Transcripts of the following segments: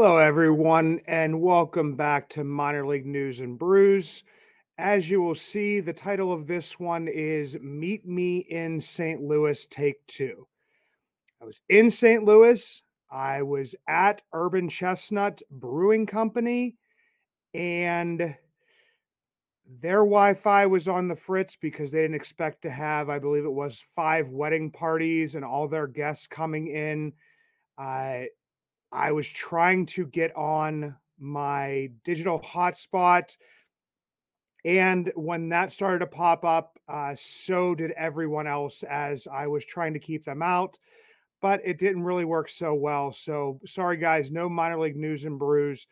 Hello, everyone, and welcome back to Minor League News and Brews. As you will see, the title of this one is Meet Me in St. Louis, Take Two. I was in St. Louis. I was at Urban Chestnut Brewing Company, and their Wi Fi was on the fritz because they didn't expect to have, I believe it was five wedding parties and all their guests coming in. Uh, I was trying to get on my digital hotspot. And when that started to pop up, uh, so did everyone else as I was trying to keep them out. But it didn't really work so well. So sorry, guys, no minor league news and brews.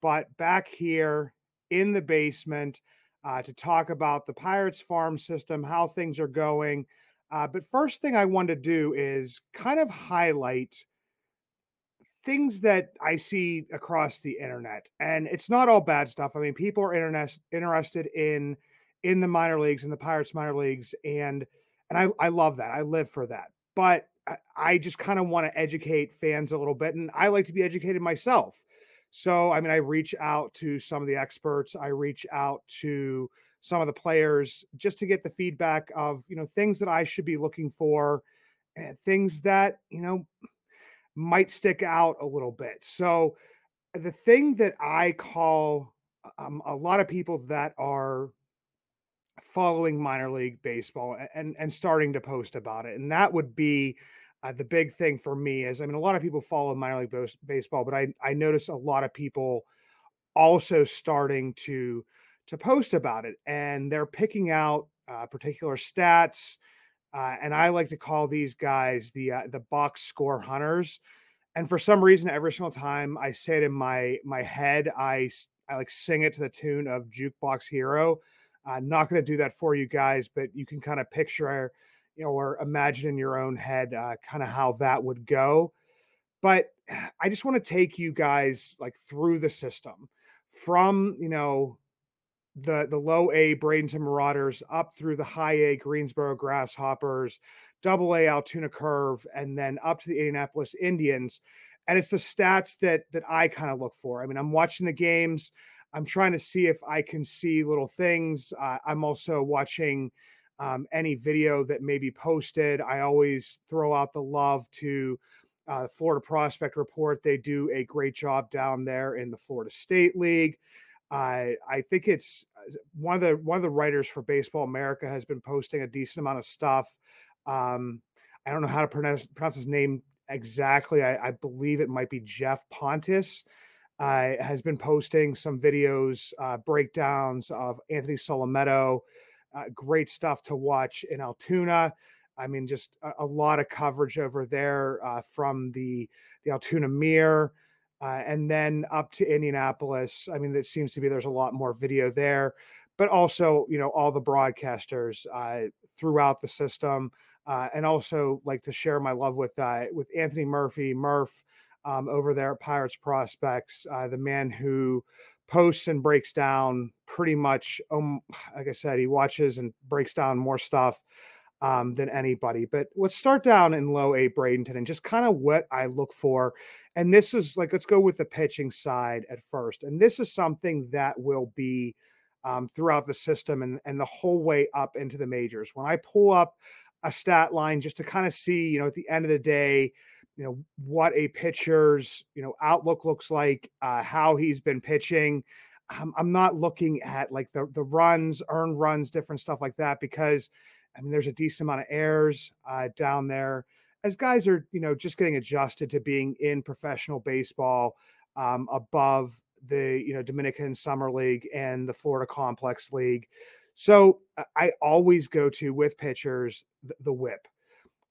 But back here in the basement uh, to talk about the Pirates farm system, how things are going. Uh, but first thing I want to do is kind of highlight things that I see across the internet, and it's not all bad stuff. I mean, people are internet, interested in in the minor leagues and the Pirates minor leagues, and and I I love that. I live for that. But I, I just kind of want to educate fans a little bit, and I like to be educated myself. So I mean, I reach out to some of the experts. I reach out to some of the players just to get the feedback of you know things that I should be looking for, and things that you know might stick out a little bit. So the thing that I call um, a lot of people that are following minor league baseball and and starting to post about it, and that would be uh, the big thing for me. Is I mean, a lot of people follow minor league baseball, but I I notice a lot of people also starting to to post about it, and they're picking out uh, particular stats uh, and I like to call these guys the uh, the box score hunters. And for some reason, every single time I say it in my my head, I I like sing it to the tune of Jukebox Hero. I'm not going to do that for you guys, but you can kind of picture, you know, or imagine in your own head, uh, kind of how that would go. But I just want to take you guys like through the system from you know the the low A Bradenton Marauders up through the high A Greensboro Grasshoppers, double A Altoona Curve, and then up to the Indianapolis Indians. And it's the stats that that I kind of look for. I mean, I'm watching the games. I'm trying to see if I can see little things. Uh, I'm also watching um, any video that may be posted. I always throw out the love to uh, Florida Prospect Report. They do a great job down there in the Florida State League. I I think it's uh, one of the one of the writers for Baseball America has been posting a decent amount of stuff. Um, I don't know how to pronounce pronounce his name exactly. I, I believe it might be Geoff Pontes. Uh, has been posting some videos, uh, breakdowns of Anthony Solometo. Uh, great stuff to watch in Altoona. I mean, just a, a lot of coverage over there uh, from the the Altoona Mirror uh, and then up to Indianapolis. I mean, it seems to be there's a lot more video there, but also you know all the broadcasters uh, throughout the system, uh, and also like to share my love with uh, with Anthony Murphy, Murph, um, over there at Pirates Prospects, uh, the man who posts and breaks down pretty much um like i said he watches and breaks down more stuff um, than anybody. But let's start down in low A Bradenton and just kind of what I look for. And this is like, let's go with the pitching side at first. And this is something that will be um, throughout the system and, and the whole way up into the majors. When I pull up a stat line just to kind of see, you know, at the end of the day, you know, what a pitcher's, you know, outlook looks like, uh, how he's been pitching. Um, I'm not looking at like the the runs, earned runs, different stuff like that because I mean, there's a decent amount of errors uh, down there as guys are, you know, just getting adjusted to being in professional baseball um, above the, you know, Dominican Summer League and the Florida Complex League. So I always go to with pitchers the, the whip,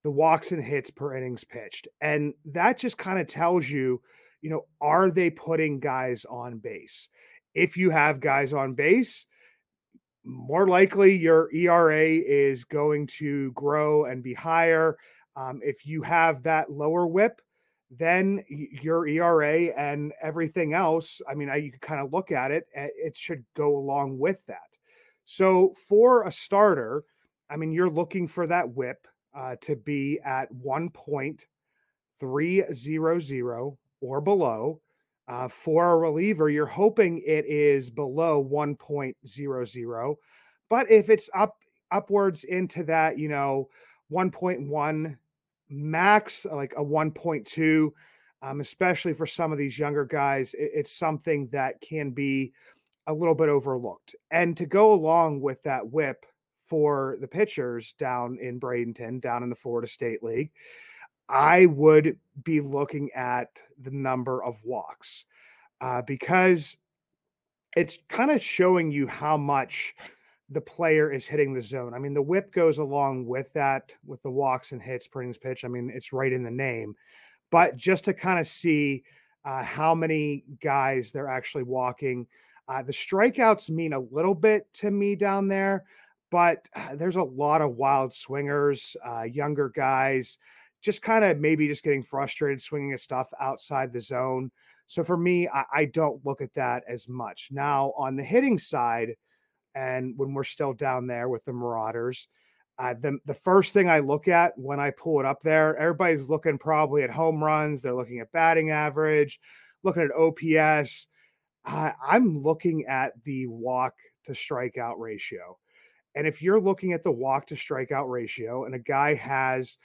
the walks and hits per innings pitched. And that just kind of tells you, you know, are they putting guys on base? If you have guys on base, more likely your ERA is going to grow and be higher. Um, if you have that lower whip, then your ERA and everything else, I mean, I, you can kind of look at it, it should go along with that. So for a starter, I mean, you're looking for that whip uh, to be at 1.300 or below. Uh, for a reliever, you're hoping it is below 1.00. But if it's up upwards into that, you know, 1.1 max, like a 1.2, um, especially for some of these younger guys, it, it's something that can be a little bit overlooked. And to go along with that whip for the pitchers down in Bradenton, down in the Florida State League, I would be looking at the number of walks uh, because it's kind of showing you how much the player is hitting the zone. I mean, the whip goes along with that, with the walks and hits innings pitch. I mean, it's right in the name. But just to kind of see uh, how many guys they're actually walking, uh, the strikeouts mean a little bit to me down there, but uh, there's a lot of wild swingers, uh, younger guys, just kind of maybe just getting frustrated swinging at stuff outside the zone. So for me, I, I don't look at that as much. Now, on the hitting side, and when we're still down there with the Marauders. Uh, the the first thing I look at when I pull it up there, everybody's looking probably at home runs. They're looking at batting average, looking at OPS. Uh, I'm looking at the walk to strikeout ratio. And if you're looking at the walk to strikeout ratio, and a guy has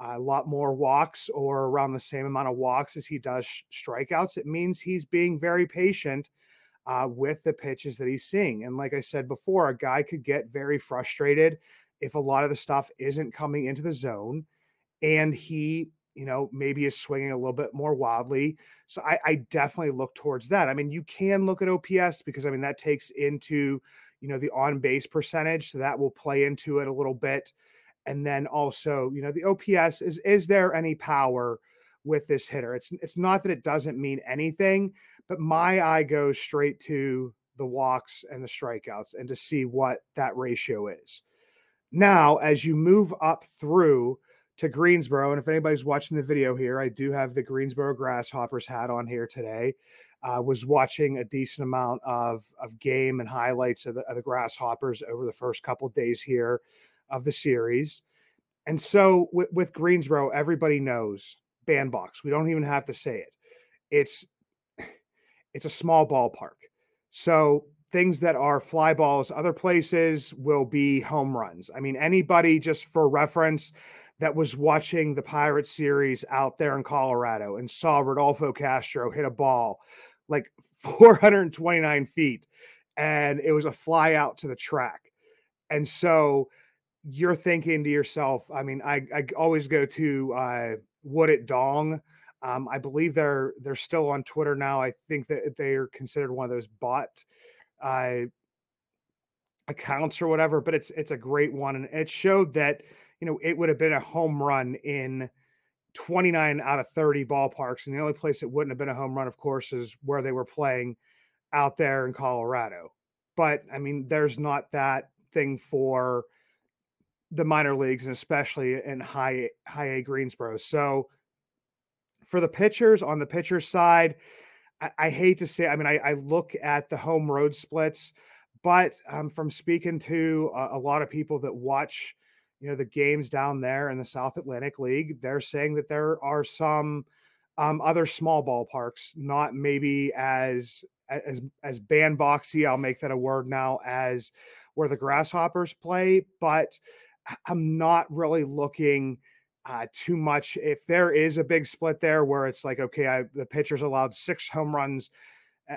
a lot more walks or around the same amount of walks as he does strikeouts, it means he's being very patient uh, with the pitches that he's seeing. And like I said before, a guy could get very frustrated if a lot of the stuff isn't coming into the zone and he, you know, maybe is swinging a little bit more wildly. So I, I definitely look towards that. I mean, you can look at OPS because I mean, that takes into, you know, the on base percentage. So that will play into it a little bit. And then also, you know, the OPS is, is there any power with this hitter? It's, it's not that it doesn't mean anything but my eye goes straight to the walks and the strikeouts and to see what that ratio is. Now, as you move up through to Greensboro, and if anybody's watching the video here, I do have the Greensboro Grasshoppers hat on here today. Uh, was watching a decent amount of of game and highlights of the, of the Grasshoppers over the first couple days here of the series. And so with, with Greensboro, everybody knows bandbox. We don't even have to say it. It's it's a small ballpark. So things that are fly balls other places will be home runs. I mean, anybody just for reference that was watching the Pirates series out there in Colorado and saw Rodolfo Castro hit a ball like 429 feet and it was a fly out to the track. And so you're thinking to yourself, I mean, I, I always go to uh, Would It Dong um, I believe they're they're still on Twitter now. I think that they are considered one of those bot uh, accounts or whatever. But it's it's a great one, and it showed that you know it would have been a home run in 29 out of 30 ballparks, and the only place it wouldn't have been a home run, of course, is where they were playing out there in Colorado. But I mean, there's not that thing for the minor leagues, and especially in high high A Greensboro. So for the pitchers on the pitcher side, I, I hate to say, I mean, I, I, look at the home road splits, but um, from speaking to a, a lot of people that watch, you know, the games down there in the South Atlantic League, they're saying that there are some um, other small ballparks, not maybe as as as bandboxy. I'll make that a word now as where the Grasshoppers play, but I'm not really looking uh, too much. If there is a big split there where it's like, okay, I, the pitcher's allowed six home runs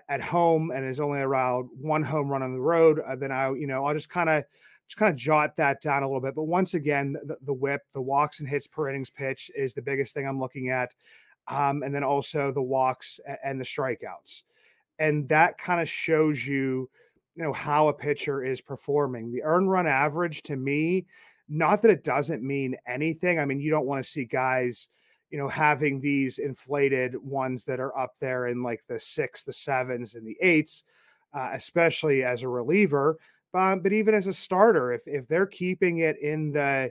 at home and is only allowed one home run on the road, uh, then I, you know, I'll just kind of just kind of jot that down a little bit. But once again, the, the, whip, the walks and hits per innings pitch is the biggest thing I'm looking at, um, and then also the walks and the strikeouts, and that kind of shows you, you know, how a pitcher is performing. The earn run average to me not that it doesn't mean anything. I mean, you don't want to see guys, you know, having these inflated ones that are up there in like the six, the sevens, and the eights, uh, especially as a reliever. Um, but even as a starter, if if they're keeping it in the,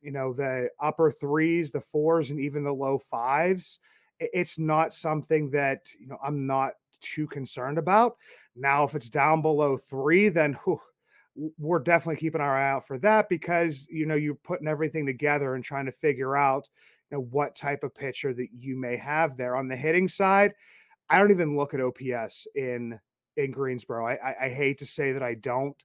you know, the upper threes, the fours, and even the low fives, it's not something that you know I'm not too concerned about. Now, if it's down below three, then whew, we're definitely keeping our eye out for that because you know you're putting everything together and trying to figure out you know what type of pitcher that you may have there on the hitting side I don't even look at OPS in in Greensboro. I, I, I hate to say that I don't.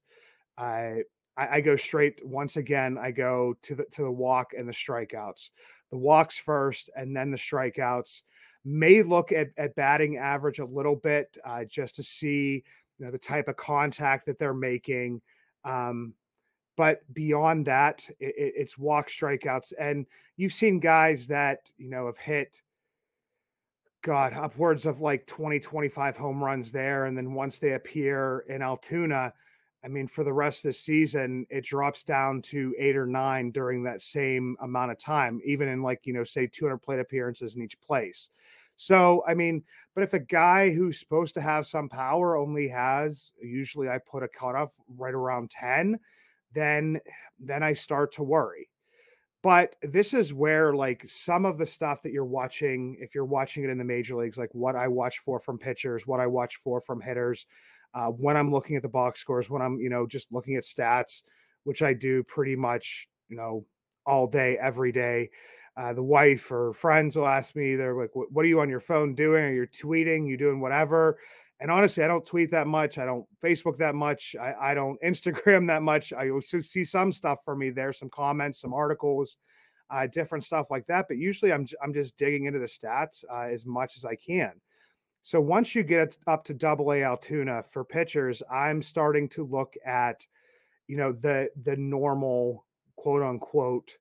I, I I go straight once again. I go to the to the walk and the strikeouts. The walks first, and then the strikeouts. May look at at batting average a little bit uh, just to see you know the type of contact that they're making. Um, but beyond that, it, it's walk strikeouts, and you've seen guys that you know have hit God, upwards of like 20, 25 home runs there. And then once they appear in Altoona, I mean, for the rest of the season, it drops down to eight or nine during that same amount of time, even in like, you know, say 200 plate appearances in each place. So, I mean, but if a guy who's supposed to have some power only has, usually I put a cutoff right around 10, then, then I start to worry. But this is where like some of the stuff that you're watching if you're watching it in the major leagues like what i watch for from pitchers what i watch for from hitters uh, when i'm looking at the box scores when i'm you know just looking at stats which i do pretty much you know all day every day uh, the wife or friends will ask me they're like what are you on your phone doing are you tweeting you doing whatever and honestly, I don't tweet that much. I don't Facebook that much. I, I don't Instagram that much. I see some stuff for me there, some comments, some articles, uh, different stuff like that. But usually, I'm I'm just digging into the stats uh, as much as I can. So once you get up to Double A Altoona for pitchers, I'm starting to look at, you know, the the normal quote unquote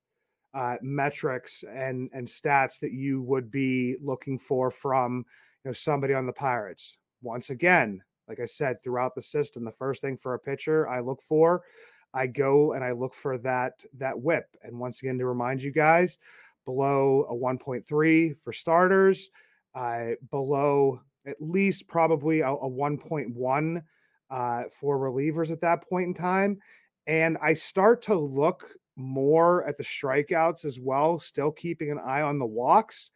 uh, metrics and and stats that you would be looking for from you know somebody on the Pirates once again, like I said, throughout the system, the first thing for a pitcher I look for, I go and I look for that that whip. And once again, to remind you guys, below a 1.3 for starters, uh, below at least probably a, a 1.1 uh, for relievers at that point in time. And I start to look more at the strikeouts as well, still keeping an eye on the walks.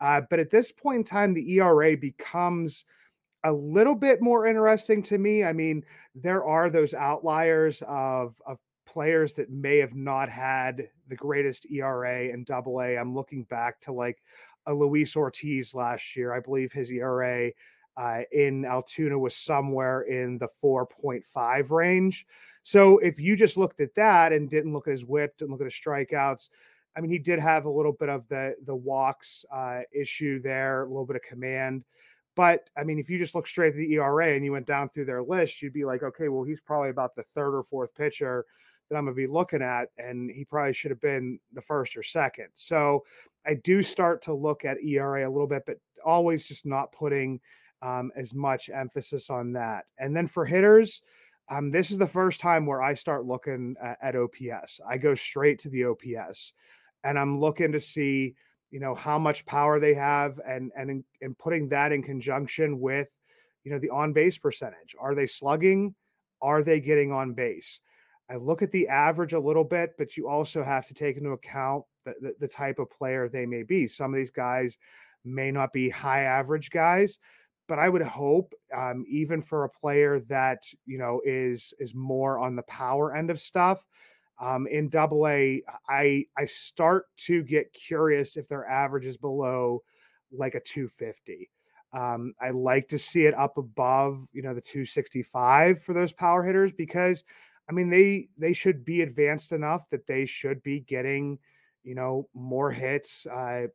Uh, but at this point in time, the ERA becomes a little bit more interesting to me. I mean, there are those outliers of of players that may have not had the greatest ERA in double A. I'm looking back to like a Luis Ortiz last year. I believe his ERA uh, in Altoona was somewhere in the 4.5 range. So if you just looked at that and didn't look at his whip, didn't look at his strikeouts, I mean, he did have a little bit of the the walks uh, issue there, a little bit of command. But I mean, if you just look straight at the ERA and you went down through their list, you'd be like, okay, well, he's probably about the third or fourth pitcher that I'm going to be looking at, and he probably should have been the first or second. So I do start to look at ERA a little bit, but always just not putting um, as much emphasis on that. And then for hitters, um, this is the first time where I start looking at, at OPS. I go straight to the OPS, and I'm looking to see you know how much power they have and and and putting that in conjunction with you know the on base percentage. Are they slugging? Are they getting on base? I look at the average a little bit but you also have to take into account the, the, the type of player they may be. Some of these guys may not be high average guys but i would hope um, even for a player that you know is is more on the power end of stuff um, in double A, I I start to get curious if their average is below like a 250. Um, I like to see it up above, you know, the 265 for those power hitters because I mean they they should be advanced enough that they should be getting, you know, more hits, uh,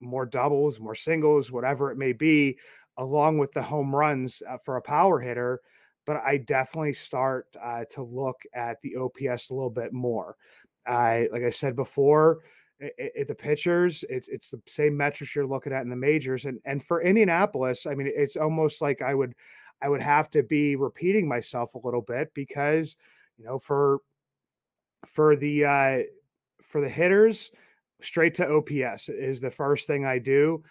more doubles, more singles, whatever it may be, along with the home runs uh, for a power hitter but I definitely start uh, to look at the OPS a little bit more. I like I said before, it, it, the pitchers, it's it's the same metrics you're looking at in the majors, and and for Indianapolis, I mean, it's almost like I would I would have to be repeating myself a little bit because you know for for the uh, for the hitters, straight to OPS is the first thing I do.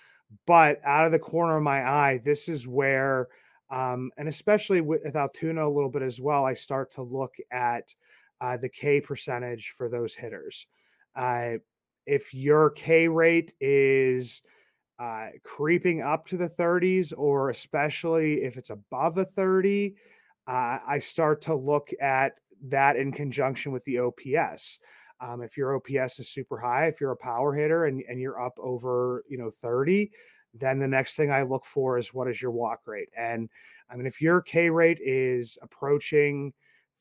But out of the corner of my eye, this is where um, and especially with Altoona a little bit as well, I start to look at uh, the K percentage for those hitters. Uh, if your K rate is uh, creeping up to the 30s, or especially if it's above a 30, uh, I start to look at that in conjunction with the OPS. Um, if your OPS is super high, if you're a power hitter and, and you're up over, you know, 30, then the next thing I look for is what is your walk rate. And I mean, if your K rate is approaching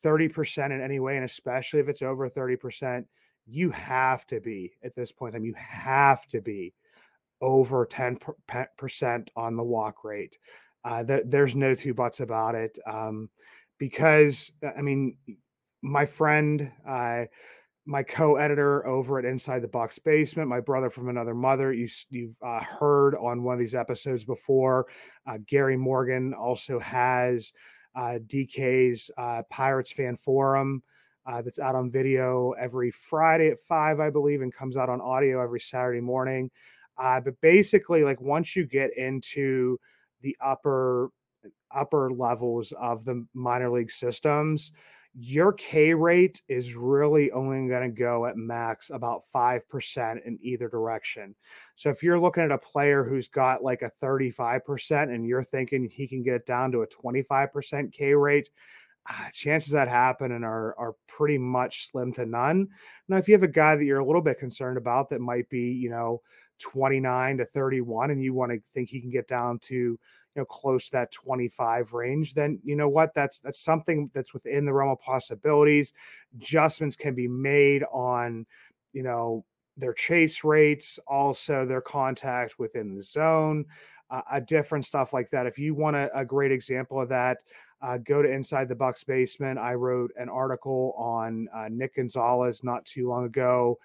30% in any way, and especially if it's over 30%, you have to be at this point in time, you have to be over 10% on the walk rate. Uh, th- there's no two buts about it. Um, because, I mean, my friend, uh, my co-editor over at Inside the Bucs Basement, my brother from another mother. You, you've uh, heard on one of these episodes before. Uh, Gary Morgan also has uh, DK's uh, Pirates Fan Forum uh, that's out on video every Friday at five, I believe, and comes out on audio every Saturday morning. Uh, but basically, like once you get into the upper upper levels of the minor league systems, your K rate is really only going to go at max about 5% in either direction. So if you're looking at a player who's got like a 35% and you're thinking he can get it down to a 25% K rate, uh, chances that happen and are are pretty much slim to none. Now, if you have a guy that you're a little bit concerned about that might be, you know, 29 to 31 and you want to think he can get down to you know close to that 25 range then you know what? That's that's something that's within the realm of possibilities. Adjustments can be made on you know their chase rates also their contact within the zone uh, a different stuff like that. If you want a, a great example of that uh, go to inside the bucs basement. I wrote an article on uh, nick gonzalez not too long ago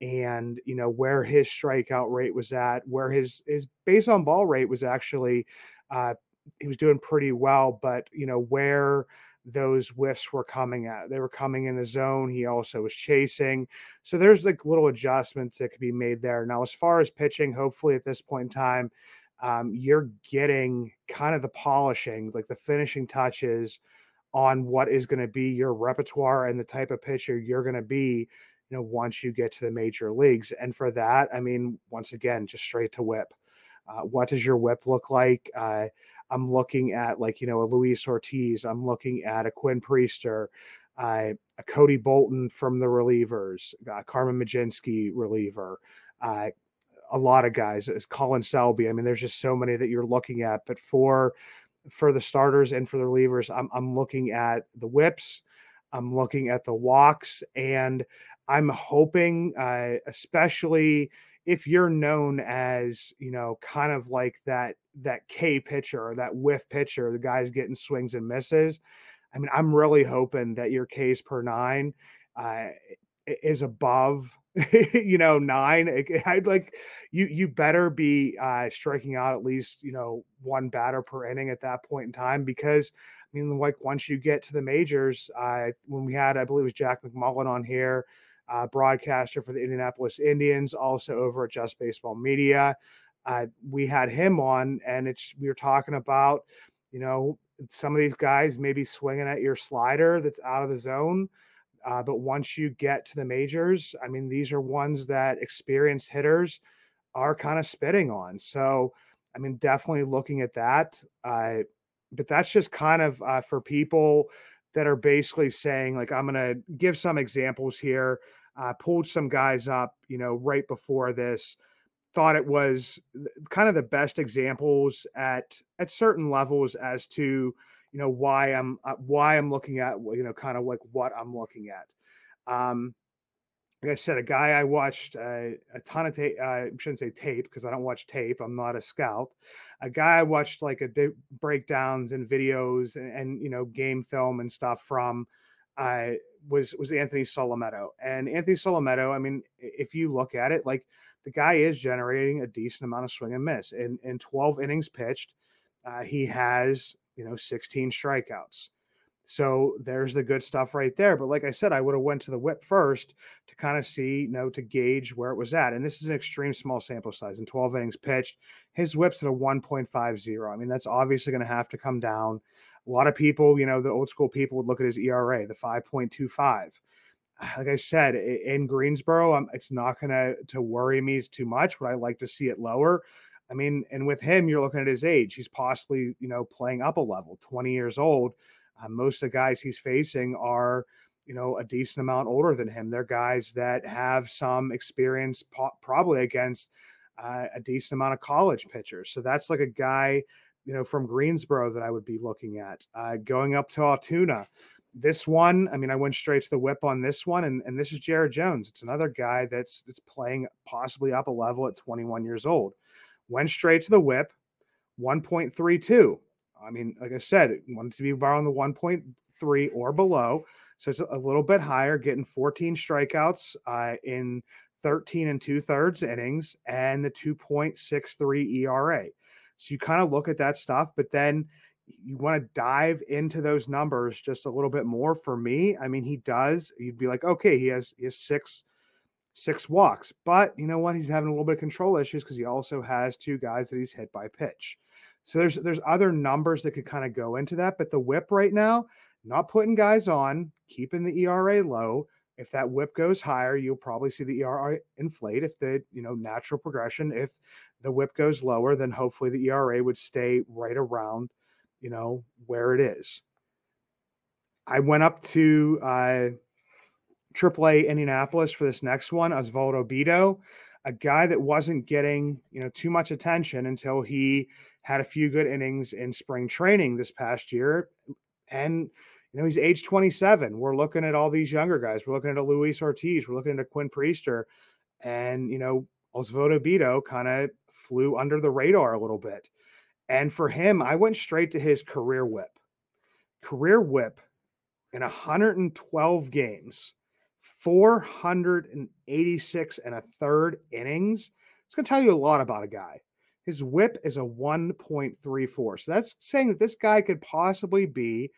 and you know where his strikeout rate was at where his his base on ball rate was actually uh, he was doing pretty well, but you know where those whiffs were coming at. They were coming in the zone. He also was chasing. So there's like little adjustments that could be made there. Now, as far as pitching, hopefully at this point in time, um, you're getting kind of the polishing, like the finishing touches on what is going to be your repertoire and the type of pitcher you're going to be, you know, once you get to the major leagues. And for that, I mean, once again, just straight to whip. Uh, what does your whip look like? Uh, I'm looking at like you know a Luis Ortiz. I'm looking at a Quinn Priester, uh, a Cody Bolton from the relievers, uh, Carmen Mlodzinski reliever. Uh, a lot of guys, is Colin Selby. I mean, there's just so many that you're looking at. But for for the starters and for the relievers, I'm I'm looking at the whips. I'm looking at the walks, and I'm hoping, uh, especially if you're known as you know kind of like that that K pitcher or that whiff pitcher, the guy's getting swings and misses. I mean, I'm really hoping that your K's per nine uh, is above, you know, nine. I'd like you. You better be uh, striking out at least, you know, one batter per inning at that point in time because. I mean, like once you get to the majors, uh, when we had, I believe it was Jack McMullen on here, uh, broadcaster for the Indianapolis Indians, also over at Just Baseball Media. Uh, we had him on, and it's we were talking about, you know, some of these guys maybe swinging at your slider that's out of the zone. Uh, but once you get to the majors, I mean, these are ones that experienced hitters are kind of spitting on. So, I mean, definitely looking at that. Uh, but that's just kind of uh, for people that are basically saying, like, I'm going to give some examples here uh, pulled some guys up, you know, right before this. Thought it was kind of the best examples at at certain levels as to you know why I'm uh, why I'm looking at you know kind of like what I'm looking at. Um, like I said, a guy I watched uh, a ton of tape. Uh, I shouldn't say tape because I don't watch tape. I'm not a scout. A guy I watched like a di- breakdowns and videos and, and, you know game film and stuff from uh, was was Anthony Solometo. And Anthony Solometo, I mean, if you look at it, like the guy is generating a decent amount of swing and miss. In in 12 innings pitched, uh, he has you know 16 strikeouts. So there's the good stuff right there. But like I said, I would have went to the whip first to kind of see, you know, to gauge where it was at. And this is an extreme small sample size. In 12 innings pitched, his whip's at a 1.50. I mean, that's obviously going to have to come down. A lot of people, you know, the old school people would look at his ERA, the 5.25. Like I said, in Greensboro, um, it's not going to to worry me too much. Would I like to see it lower? I mean, and with him, you're looking at his age. He's possibly, you know, playing up a level, 20 years old. Uh, most of the guys he's facing are, you know, a decent amount older than him. They're guys that have some experience, po- probably against uh, a decent amount of college pitchers. So that's like a guy, you know, from Greensboro that I would be looking at. Uh, going up to Altoona, this one, I mean, I went straight to the whip on this one, and, and this is Jared Jones. It's another guy that's that's playing possibly up a level at 21 years old. Went straight to the whip, 1.32. I mean, like I said, wanted to be around the 1.3 or below. So it's a little bit higher, getting 14 strikeouts uh, in 13 and two thirds innings and the 2.63 ERA. So you kind of look at that stuff, but then you want to dive into those numbers just a little bit more for me. I mean, he does. You'd be like, okay, he has he has six six walks, but you know what? He's having a little bit of control issues because he also has two guys that he's hit by pitch. So there's there's other numbers that could kind of go into that, but the whip right now, not putting guys on, keeping the ERA low. If that whip goes higher, you'll probably see the ERA inflate. If the you know natural progression, if the whip goes lower, then hopefully the ERA would stay right around you know, where it is. I went up to uh, AAA Indianapolis for this next one, Osvaldo Bido, a guy that wasn't getting, you know, too much attention until he had a few good innings in spring training this past year. And, you know, he's age 27. We're looking at all these younger guys. We're looking at Luis Ortiz. We're looking at Quinn Priester. And, you know, Osvaldo Bido kind of flew under the radar a little bit. And for him, I went straight to his career whip. Career whip in 112 games, 486 and a third innings. It's going to tell you a lot about a guy. His whip is a 1.34. So that's saying that this guy could possibly be,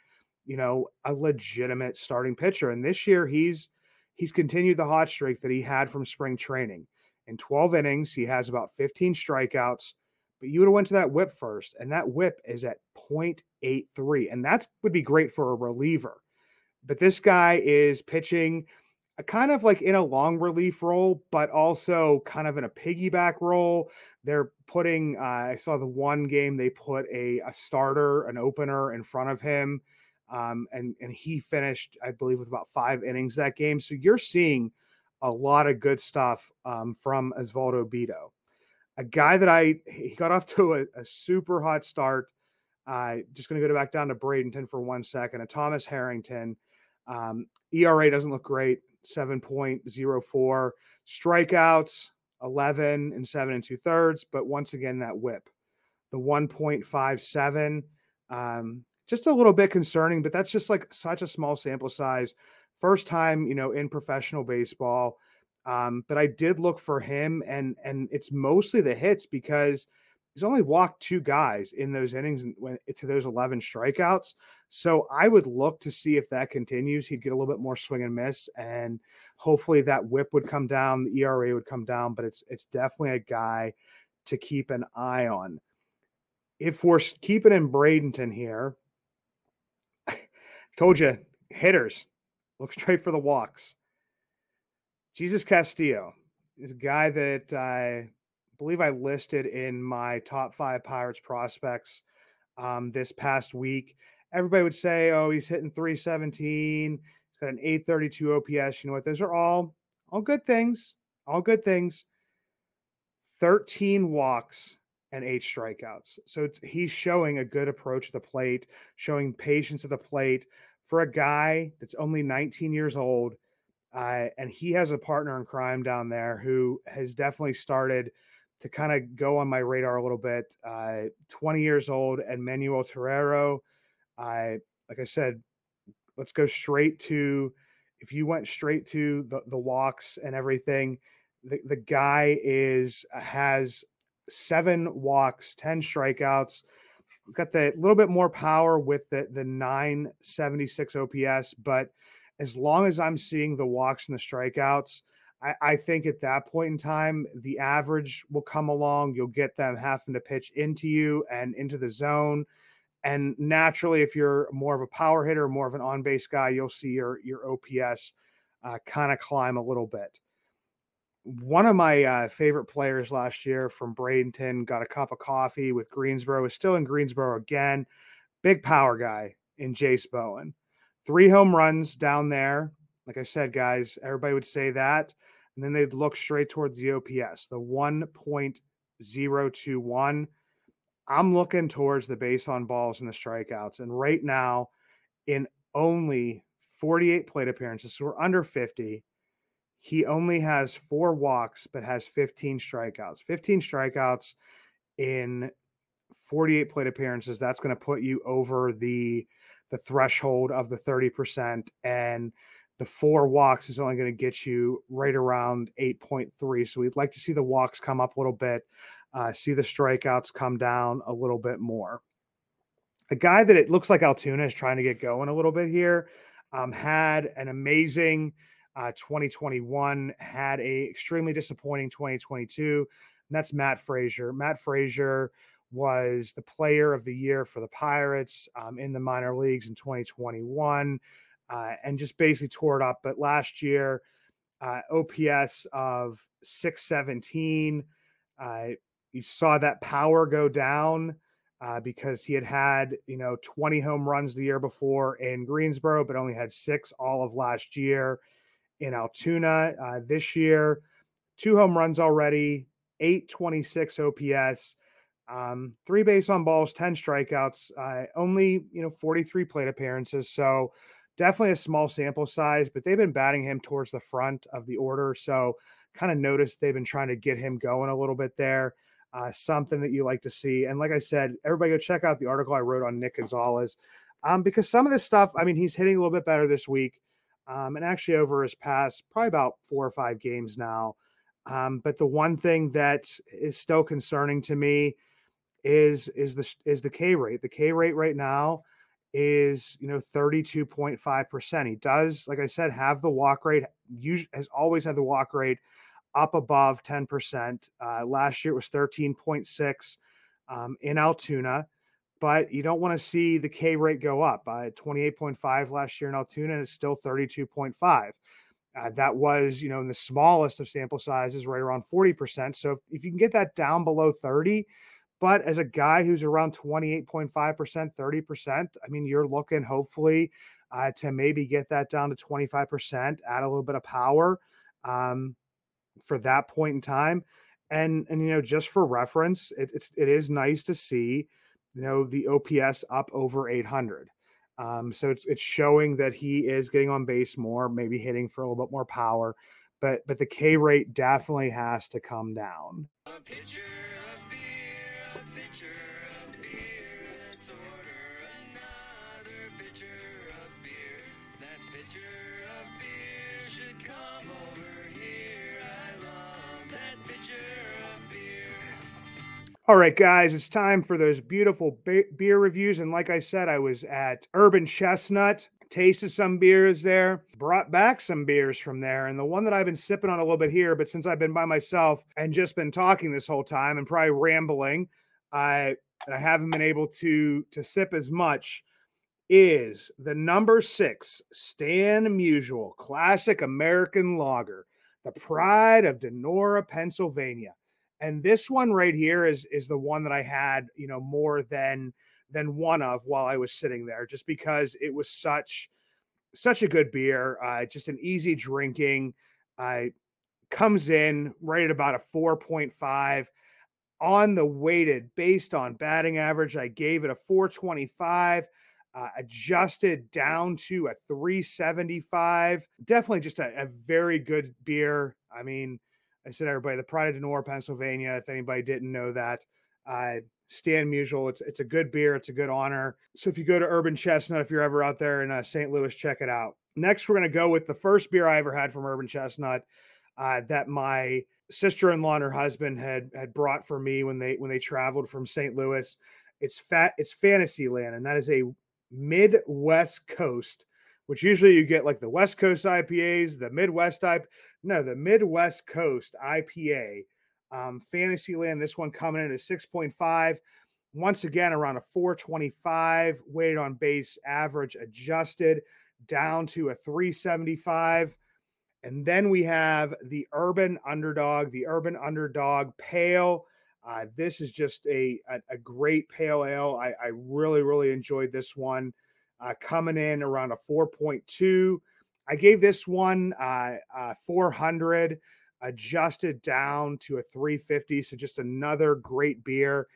you know, a legitimate starting pitcher. And this year he's he's continued the hot streak that he had from spring training. In 12 innings, he has about 15 strikeouts, but you would have went to that whip first, and that whip is at 0.83, and that would be great for a reliever. But this guy is pitching a kind of like in a long relief role, but also kind of in a piggyback role. They're putting, uh, I saw the one game they put a, a starter, an opener in front of him. Um, and, and he finished, I believe, with about five innings that game. So you're seeing a lot of good stuff um, from Osvaldo Bido a guy that I he got off to a, a super hot start. Uh, just going to go back down to Bradenton for one second. A Thomas Harrington um, ERA doesn't look great, seven point zero four strikeouts, eleven and seven and two thirds. But once again, that WHIP, the one point five seven, um, just a little bit concerning. But that's just like such a small sample size. First time, you know, in professional baseball. Um, but I did look for him, and and it's mostly the hits because he's only walked two guys in those innings and went to those 11 strikeouts. So I would look to see if that continues. He'd get a little bit more swing and miss, and hopefully that whip would come down, the ERA would come down. But it's it's definitely a guy to keep an eye on. If we're keeping in Bradenton here, told you hitters look straight for the walks. Jesus Castillo is a guy that I believe I listed in my top five Pirates prospects um, this past week. Everybody would say, "Oh, he's hitting 317. He's got an 832 OPS." You know what? Those are all all good things. All good things. 13 walks and eight strikeouts. So he's showing a good approach to the plate, showing patience at the plate for a guy that's only 19 years old uh, and he has a partner in crime down there who has definitely started to kind of go on my radar a little bit. Uh, 20 years old, and Manuel Terrero. I, like I said, let's go straight to. If you went straight to the, the walks and everything, the, the guy is has seven walks, 10 strikeouts. Got the little bit more power with the the 976 OPS, but as long as I'm seeing the walks and the strikeouts, I, I, think at that point in time, the average will come along. You'll get them having to pitch into you and into the zone. And naturally, if you're more of a power hitter, more of an on base guy, you'll see your, your OPS uh, kind of climb a little bit. One of my uh, favorite players last year from Bradenton got a cup of coffee with Greensboro, is still in Greensboro again. Big power guy in Jase Bowen three home runs down there. Like I said, guys, everybody would say that. And then they'd look straight towards the OPS, the 1.021. I'm looking towards the base on balls and the strikeouts. And right now, in only 48 plate appearances, so we're under 50, he only has four walks, but has 15 strikeouts. 15 strikeouts in 48 plate appearances. That's going to put you over the the threshold of the 30%. And the four walks is only going to get you right around 8.3. So we'd like to see the walks come up a little bit, uh, see the strikeouts come down a little bit more. A guy that it looks like Altoona is trying to get going a little bit here um, had an amazing uh, 2021, had a extremely disappointing 2022. And that's Matt Fraizer Matt Fraizer was the player of the year for the Pirates um, in the minor leagues in 2021 uh, and just basically tore it up. But last year, uh, OPS of 617, uh, you saw that power go down. Uh, because he had had you know 20 home runs the year before in Greensboro, but only had six all of last year in Altoona. Uh, this year, two home runs already, 826 OPS, um, three base on balls, 10 strikeouts, uh, only, you know, 43 plate appearances. So definitely a small sample size, but they've been batting him towards the front of the order. So kind of noticed they've been trying to get him going a little bit there. Uh, something that you like to see. And like I said, everybody go check out the article I wrote on Nick Gonzalez um, because some of this stuff, I mean, he's hitting a little bit better this week. Um, and actually, over his past probably about four or five games now. Um, but the one thing that is still concerning to me is is the is the K rate. The K rate right now is you know 32.5%. He does, like I said, have the walk rate, usually has always had the walk rate up above 10%. Uh, last year it was 13.6 um, in Altoona, but you don't want to see the K rate go up. Uh, 28.5 last year in Altoona, and it's still 32.5. Uh, that was, you know, in the smallest of sample sizes, right around 40%. So if, if you can get that down below 30, but as a guy who's around 28.5%, 30%, I mean, you're looking hopefully uh, to maybe get that down to 25%, add a little bit of power um, for that point in time. And, and, you know, just for reference, it, it's, it is nice to see, you know, the OPS up over 800. Um, so it's, it's showing that he is getting on base more, maybe hitting for a little bit more power, but, but the K rate definitely has to come down. All right, guys, it's time for those beautiful beer reviews. And like I said, I was at Urban Chestnut, tasted some beers there, brought back some beers from there. And the one that I've been sipping on a little bit here, but since I've been by myself and just been talking this whole time and probably rambling, I I haven't been able to to sip as much is the number six Stan Musial Classic American Lager, the pride of Donora, Pennsylvania and this one right here is is the one that I had, you know, more than than one of while I was sitting there, just because it was such such a good beer, uh, just an easy drinking. Uh, comes in right at about a 4.5 on the weighted based on batting average. I gave it a 425. Uh, adjusted down to a 375. Definitely just a, a very good beer. I mean, I said everybody, the Pride of Donora, Pennsylvania. If anybody didn't know that, uh, Stan Musial. It's it's a good beer. It's a good honor. So if you go to Urban Chestnut, if you're ever out there in uh, St. Louis, check it out. Next, we're gonna go with the first beer I ever had from Urban Chestnut uh, that my sister-in-law and her husband had had brought for me when they when they traveled from St. Louis. It's fat. It's Fantasyland, and that is a Midwest Coast, which usually you get like the West Coast IPAs, the Midwest type. No, the Midwest Coast IPA. Um, Fantasyland, this one coming in at 6.5. Once again, around a 425, weighted on base average adjusted down to a 375. And then we have the Urban Underdog, the Urban Underdog Pale. Uh, this is just a, a, a, great pale ale. I, I really, really enjoyed this one. Uh, coming in around a 4.2. I gave this one uh, uh, 400. adjusted down to a 350. So just another great beer.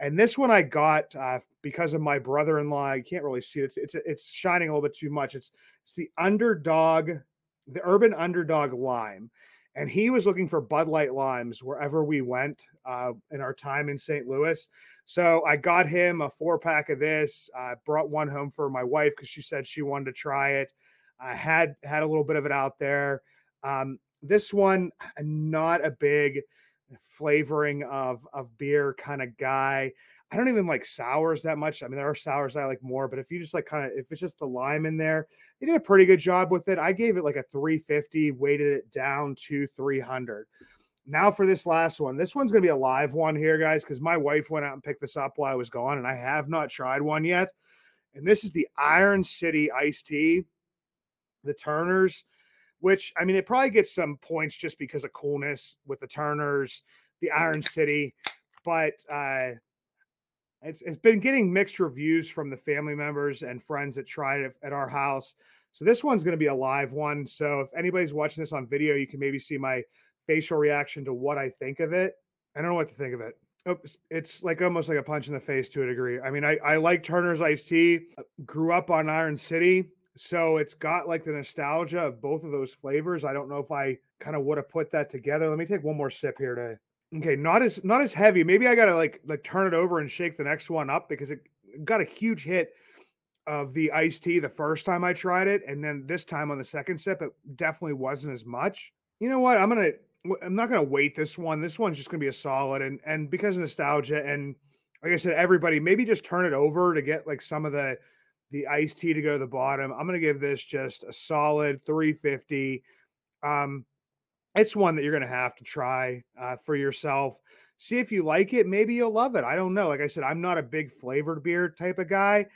And this one I got uh, because of my brother-in-law. You can't really see it. It's, it's it's shining a little bit too much. It's it's the underdog, the urban underdog lime. And he was looking for Bud Light limes wherever we went uh, in our time in St. Louis. So I got him a four pack of this. I brought one home for my wife because she said she wanted to try it. I had had a little bit of it out there. Um, this one, not a big flavoring of of beer kind of guy. I don't even like sours that much. I mean, there are sours I like more, but if you just like kind of if it's just the lime in there, they did a pretty good job with it. I gave it like a 350, weighted it down to 300. Now for this last one. This one's gonna be a live one here, guys, because my wife went out and picked this up while I was gone, and I have not tried one yet. And this is the Iron City iced tea, the Turners which I mean, it probably gets some points just because of coolness with the Turners, the Iron City, but uh, it's it's been getting mixed reviews from the family members and friends that tried it at our house. So this one's going to be a live one. So if anybody's watching this on video, you can maybe see my facial reaction to what I think of it. I don't know what to think of it. Oh, Oops, it's like almost like a punch in the face to a degree. I mean, I, I like Turner's iced tea. Uh, grew up on Iron City. So it's got like the nostalgia of both of those flavors. I don't know if I kind of would have put that together. Let me take one more sip here to okay, not as not as heavy. Maybe I gotta like like turn it over and shake the next one up because it got a huge hit of the iced tea the first time I tried it, and then this time on the second sip, it definitely wasn't as much. You know what? I'm gonna I'm not gonna wait this one. This one's just gonna be a solid, and and because of nostalgia and like I said, everybody maybe just turn it over to get like some of the the iced tea to go to the bottom. I'm going to give this just a solid 350. Um, it's one that you're going to have to try uh, for yourself. See if you like it. Maybe you'll love it. I don't know. Like I said, I'm not a big flavored beer type of guy,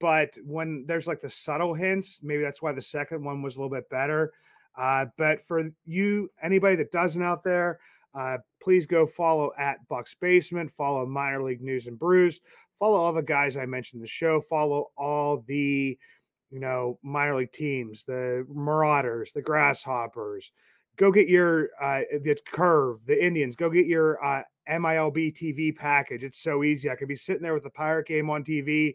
but when there's like the subtle hints, maybe that's why the second one was a little bit better. Uh, but for you, anybody that doesn't out there, uh, please go follow at Bucs Basement, follow Minor League News and Brews, follow all the guys I mentioned in the show, follow all the you know minor league teams, the Marauders, the Grasshoppers. Go get your uh, the Curve, the Indians. Go get your uh, MILB TV package. It's so easy. I could be sitting there with the Pirate game on TV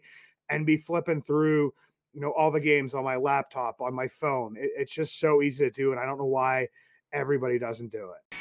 and be flipping through you know all the games on my laptop on my phone. It, it's just so easy to do, and I don't know why everybody doesn't do it.